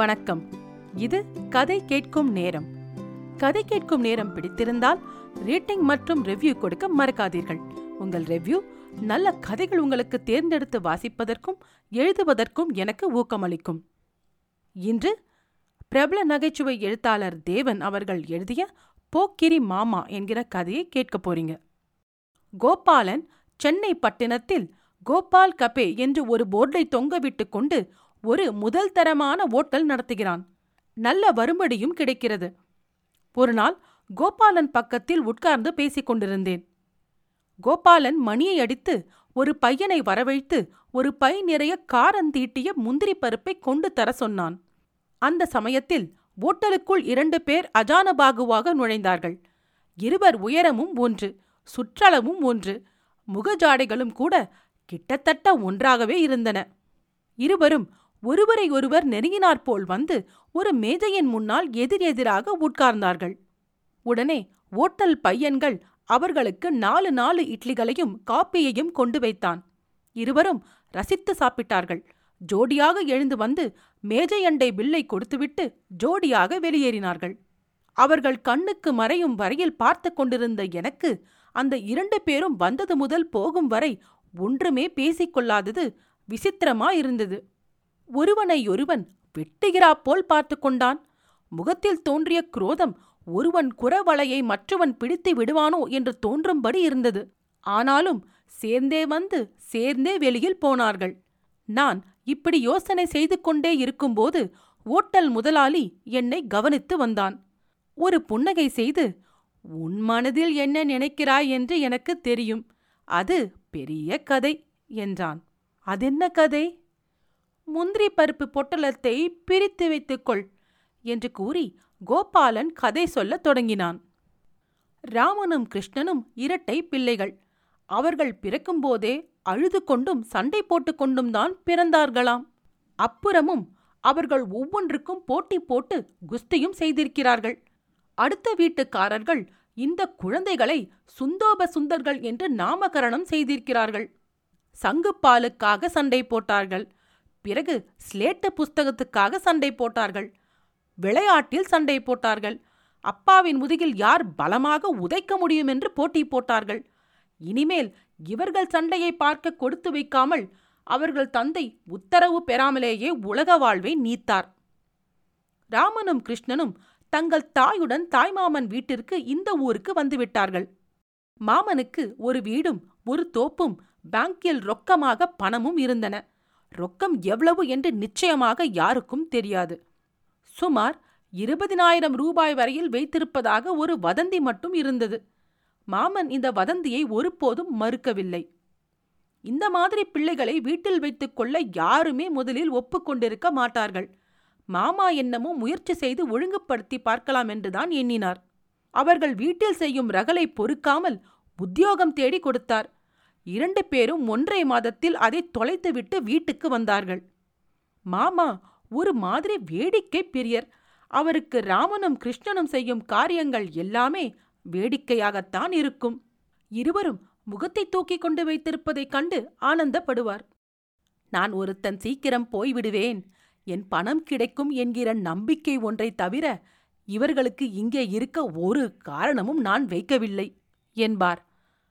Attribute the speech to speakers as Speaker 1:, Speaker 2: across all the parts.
Speaker 1: வணக்கம். இது கதை கேட்கும் நேரம். கதை கேட்கும் நேரம் பிடித்திருந்தால் ரேட்டிங் மற்றும் ரிவ்யூ கொடுக்க மறக்காதீர்கள். உங்கள் ரிவ்யூ நல்ல கதைகள் உங்களுக்கு தேர்ந்தெடுத்து வாசிப்பதற்கும் எழுதுவதற்கும் எனக்கு ஊக்கமளிக்கும். இன்று பிரபல நகைச்சுவை எழுத்தாளர் தேவன் அவர்கள் எழுதிய போக்கிரி மாமா என்கிற கதையை கேட்கப் போறீங்க. கோபாலன் சென்னை பட்டினத்தில் கோபால் கபே என்று ஒரு போர்டை தொங்கவிட்டு கொண்டு ஒரு முதல் தரமான ஓட்டல் நடத்துகிறான். நல்ல வரும்படியும் கிடைக்கிறது. ஒரு நாள் கோபாலன் பக்கத்தில் உட்கார்ந்து பேசிக் கொண்டிருந்தேன். கோபாலன் மணியை அடித்து ஒரு பையனை வரவழைத்து ஒரு பை நிறைய காரந்தீட்டிய முந்திரி பருப்பை கொண்டு தர சொன்னான். அந்த சமயத்தில் ஓட்டலுக்குள் இரண்டு பேர் அஜானபாகுவாக நுழைந்தார்கள். இருவர் உயரமும் ஒன்று சுற்றளவும் ஒன்று முகஜாடைகளும் கூட கிட்டத்தட்ட ஒன்றாகவே இருந்தன. இருவரும் ஒருவரை ஒருவர் நெருங்கினாற்போல் வந்து ஒரு மேஜையின் முன்னால் எதிரெதிராக உட்கார்ந்தார்கள். உடனே ஓட்டல் பையன்கள் அவர்களுக்கு நாலு நாலு இட்லிகளையும் காப்பியையும் கொண்டு வைத்தான். இருவரும் ரசித்து சாப்பிட்டார்கள். ஜோடியாக எழுந்து வந்து மேஜையண்டை பில்லை கொடுத்துவிட்டு ஜோடியாக வெளியேறினார்கள். அவர்கள் கண்ணுக்கு மறையும் வரையில் பார்த்து கொண்டிருந்த எனக்கு அந்த இரண்டு பேரும் வந்தது முதல் போகும் வரை ஒன்றுமே பேசிக்கொள்ளாதது விசித்திரமாயிருந்தது. ஒருவனையொருவன் வெட்டுகிறாப்போல் பார்த்து கொண்டான். முகத்தில் தோன்றிய குரோதம் ஒருவன் குறவளையை மற்றவன் பிடித்து விடுவானோ என்று தோன்றும்படி இருந்தது. ஆனாலும் சேர்ந்தே வந்து சேர்ந்தே வெளியில் போனார்கள். நான் இப்படி யோசனை செய்து கொண்டே இருக்கும்போது ஓட்டல் முதலாளி என்னை கவனித்து வந்தான். ஒரு புன்னகை செய்து உன் மனதில் என்ன நினைக்கிறாய் என்று எனக்கு தெரியும். அது பெரிய கதை என்றான். அதென்ன கதை? முந்திரி பருப்பு பொட்டலத்தை பிரித்து வைத்துக்கொள் என்று கூறி கோபாலன் கதை சொல்லத் தொடங்கினான். ராமனும் கிருஷ்ணனும் இரட்டை பிள்ளைகள். அவர்கள் பிறக்கும்போதே அழுது கொண்டும் சண்டை போட்டுக்கொண்டும் தான் பிறந்தார்களாம். அப்புறமும் அவர்கள் ஒவ்வொன்றுக்கும் போட்டி போட்டு குஸ்தியும் செய்திருக்கிறார்கள். அடுத்த வீட்டுக்காரர்கள் இந்த குழந்தைகளை சுந்தோப சுந்தர்கள் என்று நாமகரணம் செய்திருக்கிறார்கள். சங்குப்பாலுக்காக சண்டை போட்டார்கள். பிறகு ஸ்லேட்டு புஸ்தகத்துக்காக சண்டை போட்டார்கள். விளையாட்டில் சண்டை போட்டார்கள். அப்பாவின் முதுகில் யார் பலமாக உதைக்க முடியும் என்று போட்டி போட்டார்கள். இனிமேல் இவர்கள் சண்டையை பார்க்க கொடுத்து வைக்காமல் அவர்கள் தந்தை உத்தரவு பெறாமலேயே உலக வாழ்வை நீத்தார். ராமனும் கிருஷ்ணனும் தங்கள் தாயுடன் தாய்மாமன் வீட்டிற்கு இந்த ஊருக்கு வந்துவிட்டார்கள். மாமனுக்கு ஒரு வீடும் ஒரு தோப்பும் பேங்கில் ரொக்கமாக பணமும் இருந்தன. ரொக்கம் எவ்வளவு என்று நிச்சயமாக யாருக்கும் தெரியாது. சுமார் இருபதினாயிரம் ரூபாய் வரையில் வைத்திருப்பதாக ஒரு வதந்தி மட்டும் இருந்தது. மாமன் இந்த வதந்தியை ஒருபோதும் மறுக்கவில்லை. இந்த மாதிரி பிள்ளைகளை வீட்டில் வைத்துக் கொள்ள யாருமே முதலில் ஒப்புக்கொண்டிருக்க மாட்டார்கள். மாமா என்னமோ முயற்சி செய்து ஒழுங்குபடுத்தி பார்க்கலாம் என்றுதான் எண்ணினார். அவர்கள் வீட்டில் செய்யும் ரகலை பொறுக்காமல் உத்தியோகம் தேடி கொடுத்தார். இரண்டு பேரும் ஒன்றை மாதத்தில் அதை தொலைத்துவிட்டு வீட்டுக்கு வந்தார்கள். மாமா ஒரு மாதிரி வேடிக்கை பிரியர். அவருக்கு ராமனும் கிருஷ்ணனும் செய்யும் காரியங்கள் எல்லாமே வேடிக்கையாகத்தான் இருக்கும். இருவரும் முகத்தை தூக்கிக் கொண்டு வைத்திருப்பதைக் கண்டு ஆனந்தப்படுவார். நான் ஒருத்தன் சீக்கிரம் போய்விடுவேன். என் பணம் கிடைக்கும் என்கிற நம்பிக்கை ஒன்றை தவிர இவர்களுக்கு இங்கே இருக்க ஒரு காரணமும் நான் வைக்கவில்லை என்பார்.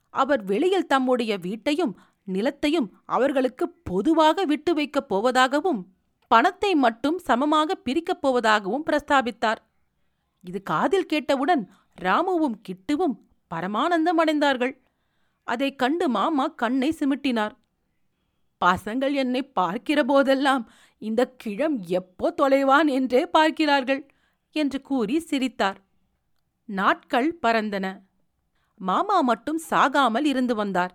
Speaker 1: அவர் வெளியில் தம்முடைய வீட்டையும் நிலத்தையும் அவர்களுக்கு பொதுவாக விட்டு வைக்கப் போவதாகவும் பணத்தை மட்டும் சமமாக பிரிக்கப் போவதாகவும் பிரஸ்தாபித்தார். இது காதில் கேட்டவுடன் ராமுவும் கிட்டுவும் பரமானந்தம் அடைந்தார்கள். அதைக் கண்டு மாமா கண்ணை சிமிட்டினார். பசங்கள் என்னை பார்க்கிற போதெல்லாம் இந்த கிழம் எப்போ தொலைவான் என்றே பார்க்கிறார்கள் என்று கூறி சிரித்தார். நாட்கள் பறந்தன. மாமா மட்டும் சாகாமல் இருந்து வந்தார்.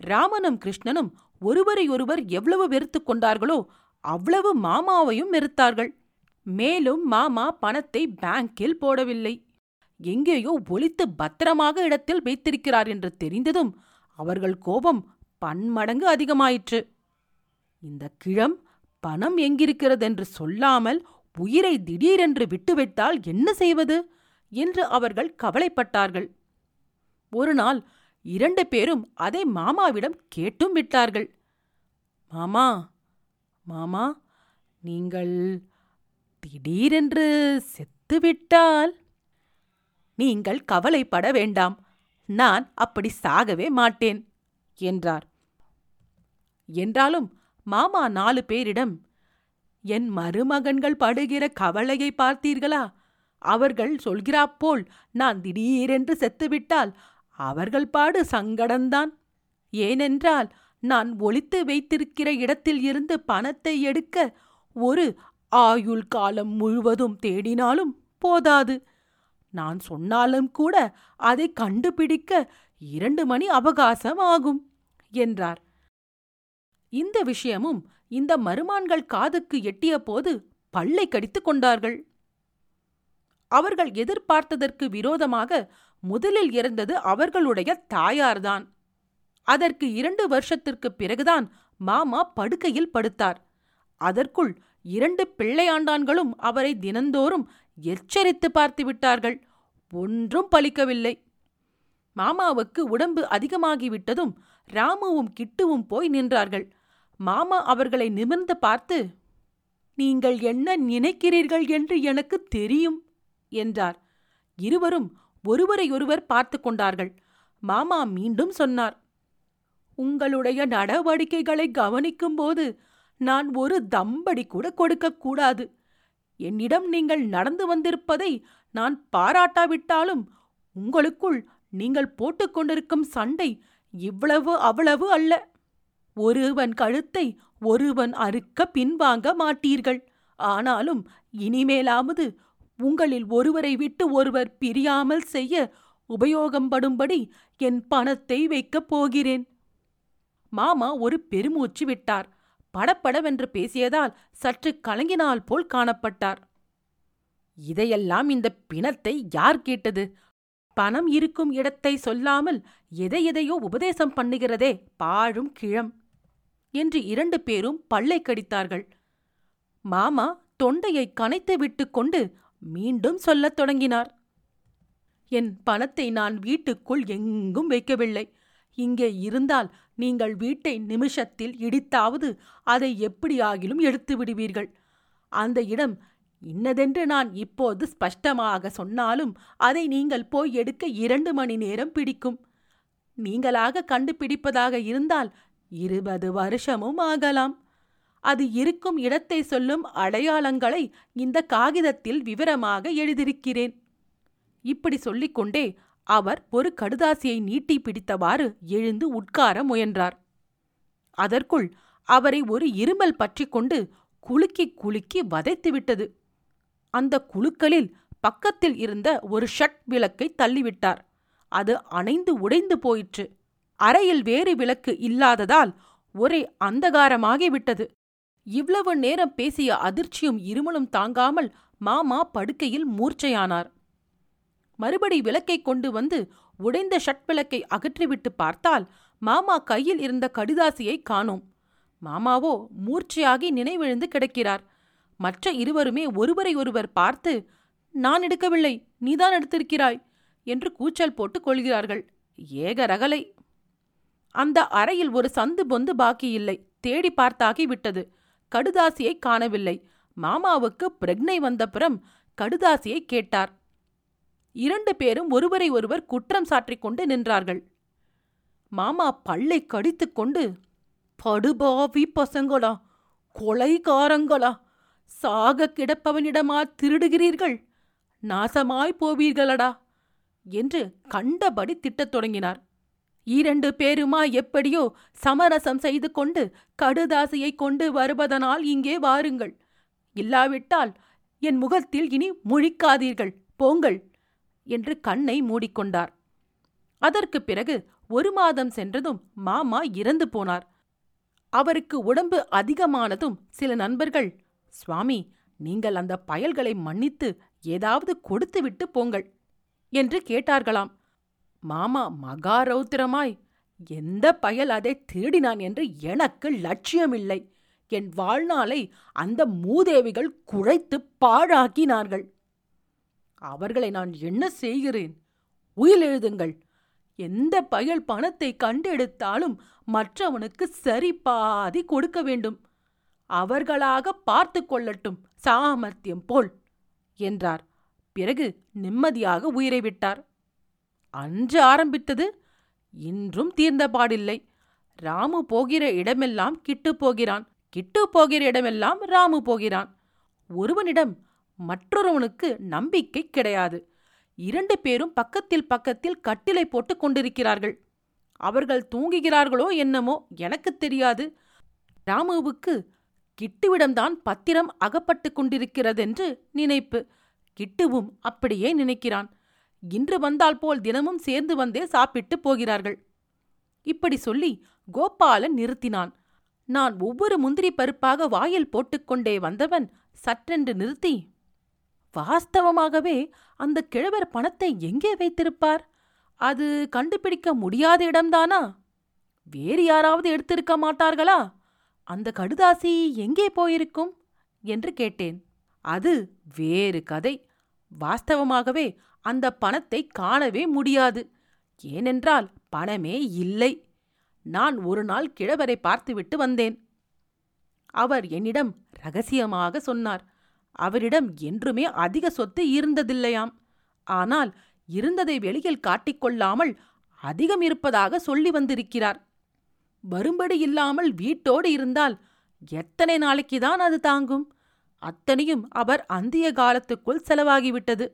Speaker 1: ராமனும் கிருஷ்ணனும் ஒருவரையொருவர் எவ்வளவு வெறுத்து கொண்டார்களோ அவ்வளவு மாமாவையும் வெறுத்தார்கள். மேலும் மாமா பணத்தை பேங்கில் போடவில்லை. எங்கேயோ ஒளித்து பத்திரமாக இடத்தில் வைத்திருக்கிறார் என்று தெரிந்ததும் அவர்கள் கோபம் பன்மடங்கு அதிகமாயிற்று. இந்த கிழம் பணம் எங்கிருக்கிறதென்று சொல்லாமல் உயிரை திடீரென்று விட்டுவிட்டால் என்ன செய்வது? என்று அவர்கள் கவலைப்பட்டார்கள். ஒரு நாள் இரண்டு பேரும் அதை மாமாவிடம் கேட்டும் விட்டார்கள். மாமா மாமா நீங்கள் திடீரென்று செத்துவிட்டால் நீங்கள் கவலைப்பட வேண்டாம் நான் அப்படி சாகவே மாட்டேன் என்றார். என்றாலும் மாமா நாலு பேரிடம் என் மருமகன்கள் படுகிற கவலையை பார்த்தீர்களா? அவர்கள் சொல்கிறாப்போல் நான் திடீரென்று செத்துவிட்டால் அவர்கள் பாடு சங்கடந்தான். ஏனென்றால் நான் ஒளித்து வைத்திருக்கிற இடத்தில் இருந்து பணத்தை எடுக்க ஒரு ஆயுள் காலம் முழுவதும் தேடினாலும் போதாது. நான் சொன்னாலும் கூட அதை கண்டுபிடிக்க இரண்டு மணி அவகாசம் ஆகும் என்றார். இந்த விஷயமும் இந்த மருமான்கள் காதுக்கு எட்டிய போது பல்லை கடித்துக் கொண்டார்கள். அவர்கள் எதிர்பார்த்ததற்கு விரோதமாக முதலில் இறந்தது அவர்களுடைய தாயார்தான். அதற்கு இரண்டு வருஷத்திற்குப் பிறகுதான் மாமா படுக்கையில் படுத்தார். அதற்குள் இரண்டு பிள்ளையாண்டான்களும் அவரை தினந்தோறும் எச்சரித்து பார்த்து விட்டார்கள். ஒன்றும் பலிக்கவில்லை. மாமாவுக்கு உடம்பு அதிகமாகிவிட்டதும் ராமுவும் கிட்டுவும் போய் நின்றார்கள். மாமா அவர்களை நிமிர்ந்து பார்த்து நீங்கள் என்ன நினைக்கிறீர்கள் என்று எனக்கு தெரியும் என்றார். இருவரும் ஒருவரையொருவர் பார்த்து கொண்டார்கள். மாமா மீண்டும் சொன்னார் உங்களுடைய நடவடிக்கைகளை கவனிக்கும்போது நான் ஒரு தம்படி கூட கொடுக்கக்கூடாது என்னிடம் நீங்கள் நடந்து வந்திருப்பதை நான் பாராட்டாவிட்டாலும் உங்களுக்குள் நீங்கள் போட்டுக்கொண்டிருக்கும் சண்டை இவ்வளவு அவ்வளவு அல்ல. ஒருவன் கழுத்தை ஒருவன் அறுக்க பின்வாங்க மாட்டீர்கள். ஆனாலும் இனிமேலாவது உங்களில் ஒருவரை விட்டு ஒருவர் பிரியாமல் செய்ய உபயோகம்படும்படி என் பணத்தை வைக்கப் போகிறேன். மாமா ஒரு பெருமூச்சு விட்டார். படப்படவென்று பேசியதால் சற்று கலங்கினால் போல் காணப்பட்டார். இதையெல்லாம் இந்த பிணத்தை யார் கேட்டது? பணம் இருக்கும் இடத்தை சொல்லாமல் எதை எதையோ உபதேசம் பண்ணுகிறதே பாழும் கிழம் என்று இரண்டு பேரும் பல்லை கடித்தார்கள். மாமா தொண்டையை கனைத்து விட்டுக்கொண்டு மீண்டும் சொல்லத் தொடங்கினார். என் பணத்தை நான் வீட்டுக்குள் எங்கும் வைக்கவில்லை. இங்கே இருந்தால் நீங்கள் வீட்டை நிமிஷத்தில் இடித்தாவது அதை எப்படியாகிலும் எடுத்து விடுவீர்கள். அந்த இடம் இன்னதென்று நான் இப்போது ஸ்பஷ்டமாக சொன்னாலும் அதை நீங்கள் போய் எடுக்க இரண்டு மணி நேரம் பிடிக்கும். நீங்களாக கண்டுபிடிப்பதாக இருந்தால் இருபது வருஷமும் ஆகலாம். அது இருக்கும் இடத்தை சொல்லும் அடையாளங்களை இந்த காகிதத்தில் விவரமாக எழுதியிருக்கிறேன். இப்படி சொல்லிக்கொண்டே அவர் ஒரு கடுதாசியை நீட்டி பிடித்தவாறு எழுந்து உட்கார முயன்றார். அதற்குள் அவரை ஒரு இருமல் பற்றிக் கொண்டு குலுக்கி குலுக்கி வதைத்துவிட்டது அந்த குழுக்களில் பக்கத்தில் இருந்த ஒரு ஷட் விளக்கை தள்ளிவிட்டார். அது அணைந்து உடைந்து போயிற்று. அறையில் வேறு விளக்கு இல்லாததால் ஒரே அந்தகாரமாகிவிட்டது. இவ்வளவு நேரம் பேசிய அதிர்ச்சியும் இருமலும் தாங்காமல் மாமா படுக்கையில் மூர்ச்சையானார். மறுபடி விளக்கை கொண்டு வந்து உடைந்த ஷட் விளக்கை அகற்றிவிட்டு பார்த்தால் மாமா கையில் இருந்த கடிதாசியை காணோம். மாமாவோ மூர்ச்சையாகி நினைவிழுந்து கிடக்கிறார். மற்ற இருவருமே ஒருவரை ஒருவர் பார்த்து நான் எடுக்கவில்லை நீதான் எடுத்திருக்கிறாய் என்று கூச்சல் போட்டுக் கொள்கிறார்கள். ஏக ரகலை. அந்த அறையில் ஒரு சந்து பொந்து பாக்கியில்லை. தேடி பார்த்தாகி விட்டது கடுதாசியை காணவில்லை. மாமாவுக்கு பிரக்னை வந்தப்புறம் கடுதாசியை கேட்டார். இரண்டு பேரும் ஒருவரை ஒருவர் குற்றம் சாற்றிக் கொண்டு நின்றார்கள். மாமா பல்லை கடித்துக் கொண்டு படுபாவி பசங்களா கொலைகாரங்களா சாக கிடப்பவனிடமா திருடுகிறீர்கள்? நாசமாய் போவீர்களடா என்று கண்டபடி திட்டத் தொடங்கினார். இரண்டு பேருமா எப்படியோ சமரசம் செய்து கொண்டு கடுதாசியை கொண்டு வருவதனால் இங்கே வாருங்கள். இல்லாவிட்டால் என் முகத்தில் இனி முழிக்காதீர்கள். போங்கள் என்று கண்ணை மூடிக்கொண்டார். அதற்குப் பிறகு ஒரு மாதம் சென்றதும் மாமா இறந்து போனார். அவருக்கு உடம்பு அதிகமானதும் சில நண்பர்கள் சுவாமி நீங்கள் அந்த பயல்களை மன்னித்து ஏதாவது கொடுத்துவிட்டு போங்கள் என்று கேட்டார்களாம். மாமா மகா ரௌத்திரமாய் எந்த பயல் அதை தேடினான் என்று எனக்கு லட்சியமில்லை. என் வாழ்நாளை அந்த மூதேவிகள் குழைத்து பாழாக்கினார்கள். அவர்களை நான் என்ன செய்கிறேன்? உயில் எழுதுங்கள். எந்த பயல் பணத்தை கண்டெடுத்தாலும் மற்றவனுக்கு சரி பாதி கொடுக்க வேண்டும். அவர்களாக பார்த்து கொள்ளட்டும் சாமர்த்தியம் போல் என்றார். பிறகு நிம்மதியாக உயிரை விட்டார். அன்று ஆரம்பித்தது. இன்றும் தீர்ந்தபாடில்லை ராமு போகிற இடமெல்லாம் கிட்டு போகிறான். கிட்டு போகிற இடமெல்லாம் ராமு போகிறான். ஒருவனிடம் மற்றொருவனுக்கு நம்பிக்கை கிடையாது. இரண்டு பேரும் பக்கத்தில் பக்கத்தில் கட்டிலை போட்டுக் கொண்டிருக்கிறார்கள். அவர்கள் தூங்குகிறார்களோ என்னமோ எனக்கு தெரியாது. ராமுவுக்கு கிட்டுவிடம்தான் பத்திரம் அகப்பட்டு கொண்டிருக்கிறதென்று நினைப்பு. கிட்டுவும் அப்படியே நினைக்கிறான். இன்று வந்தால் போல் தினமும் சேர்ந்து வந்தே சாப்பிட்டு போகிறார்கள். இப்படி சொல்லி கோபாலன் நிறுத்தினான். நான் ஒவ்வொரு முந்திரி பருப்பாக வாயில் போட்டுக்கொண்டே வந்தவன் சற்றென்று நிறுத்தி வாஸ்தவமாகவே அந்த கிழவர் பணத்தை எங்கே வைத்திருப்பார்? அது கண்டுபிடிக்க முடியாத இடம்தானா? வேறு யாராவது எடுத்திருக்க மாட்டார்களா? அந்த கடுதாசி எங்கே போயிருக்கும்? என்று கேட்டேன். அது வேறு கதை. வாஸ்தவமாகவே அந்த பணத்தை காணவே முடியாது. ஏனென்றால் பணமே இல்லை. நான் ஒரு நாள் கிழவரை பார்த்துவிட்டு வந்தேன். அவர் என்னிடம் ரகசியமாக சொன்னார். அவரிடம் என்றுமே அதிக சொத்து இருந்ததில்லையாம். ஆனால் இருந்ததை வெளியில் காட்டிக்கொள்ளாமல் அதிகம் இருப்பதாக சொல்லி வந்திருக்கிறார். வரும்படி இல்லாமல் வீட்டோடு இருந்தால் எத்தனை நாளைக்குதான் அது தாங்கும்? அத்தனையும் அவர் அந்திய காலத்துக்குள் செலவாகிவிட்டது.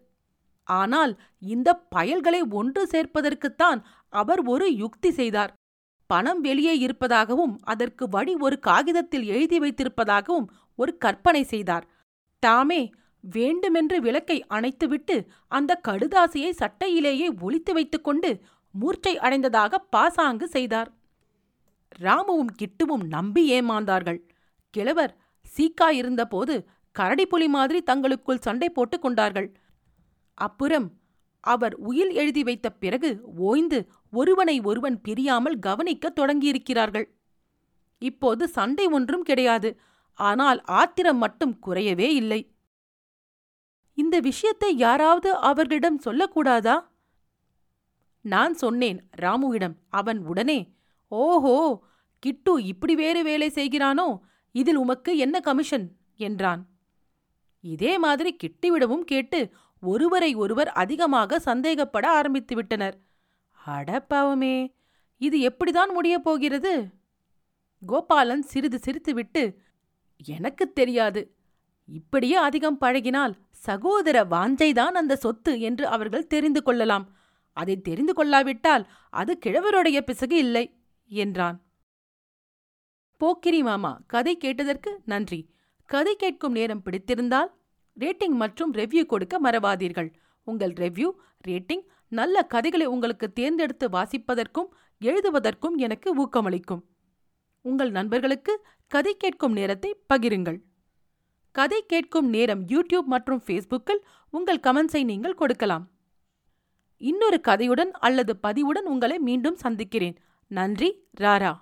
Speaker 1: ஆனால் இந்த பயல்களை ஒன்று சேர்ப்பதற்குத்தான் அவர் ஒரு யுக்தி செய்தார். பணம் வெளியே இருப்பதாகவும் அதற்கு வழி ஒரு காகிதத்தில் எழுதி வைத்திருப்பதாகவும் ஒரு கற்பனை செய்தார். தாமே வேண்டுமென்று விளக்கை அணைத்துவிட்டு அந்த கடுதாசியை சட்டையிலேயே ஒளித்து வைத்துக்கொண்டு மூர்ச்சை அடைந்ததாக பாசாங்கு செய்தார். ராமுவும் கிட்டுவும் நம்பி ஏமாந்தார்கள். கிழவர் சீக்கா இருந்தபோது கரடிப்புலி மாதிரி தங்களுக்குள் சண்டை போட்டுக் கொண்டார்கள். அப்புறம் அவர் உயில் எழுதி வைத்த பிறகு ஓய்ந்து ஒருவனை ஒருவன் பிரியாமல் கவனிக்கத் தொடங்கியிருக்கிறார்கள். இப்போது சண்டை ஒன்றும் கிடையாது ஆனால் ஆத்திரம் மட்டும் குறையவே இல்லை. இந்த விஷயத்தை யாராவது அவர்களிடம் சொல்லக்கூடாதா? நான் சொன்னேன் ராமுவிடம். அவன் உடனே ஓஹோ கிட்டு இப்படி வேறு வேலை செய்கிறானோ? இதில் உமக்கு என்ன கமிஷன்? என்றான். இதே மாதிரி கிட்டிவிடவும் கேட்டு ஒருவரை ஒருவர் அதிகமாக சந்தேகப்பட ஆரம்பித்து விட்டனர். அடப்பாவமே இது எப்படிதான் முடியப் போகிறது? கோபாலன் சிறிது சிரித்துவிட்டு எனக்குத் தெரியாது. இப்படியே அதிகம் பழகினால் சகோதர வாஞ்சைதான் அந்த சொத்து என்று அவர்கள் தெரிந்து கொள்ளலாம். அதை தெரிந்து கொள்ளாவிட்டால் அது கிழவருடைய பிசகு இல்லை என்றான். போக்கிரி மாமா கதை கேட்டதற்கு நன்றி. கதை கேட்கும் நேரம் பிடித்திருந்தால் ரேட்டிங் மற்றும் ரெவ்யூ கொடுக்க மறவாதீர்கள். உங்கள் ரெவ்யூ ரேட்டிங் நல்ல கதைகளை உங்களுக்கு தேர்ந்தெடுத்து வாசிப்பதற்கும் எழுதுவதற்கும் எனக்கு ஊக்கமளிக்கும். உங்கள் நண்பர்களுக்கு கதை கேட்கும் நேரத்தை பகிருங்கள். கதை கேட்கும் நேரம் யூடியூப் மற்றும் ஃபேஸ்புக்கில் உங்கள் கமெண்ட்ஸை நீங்கள் கொடுக்கலாம். இன்னொரு கதையுடன் அல்லது பதிவுடன் உங்களை மீண்டும் சந்திக்கிறேன். நன்றி ராரா!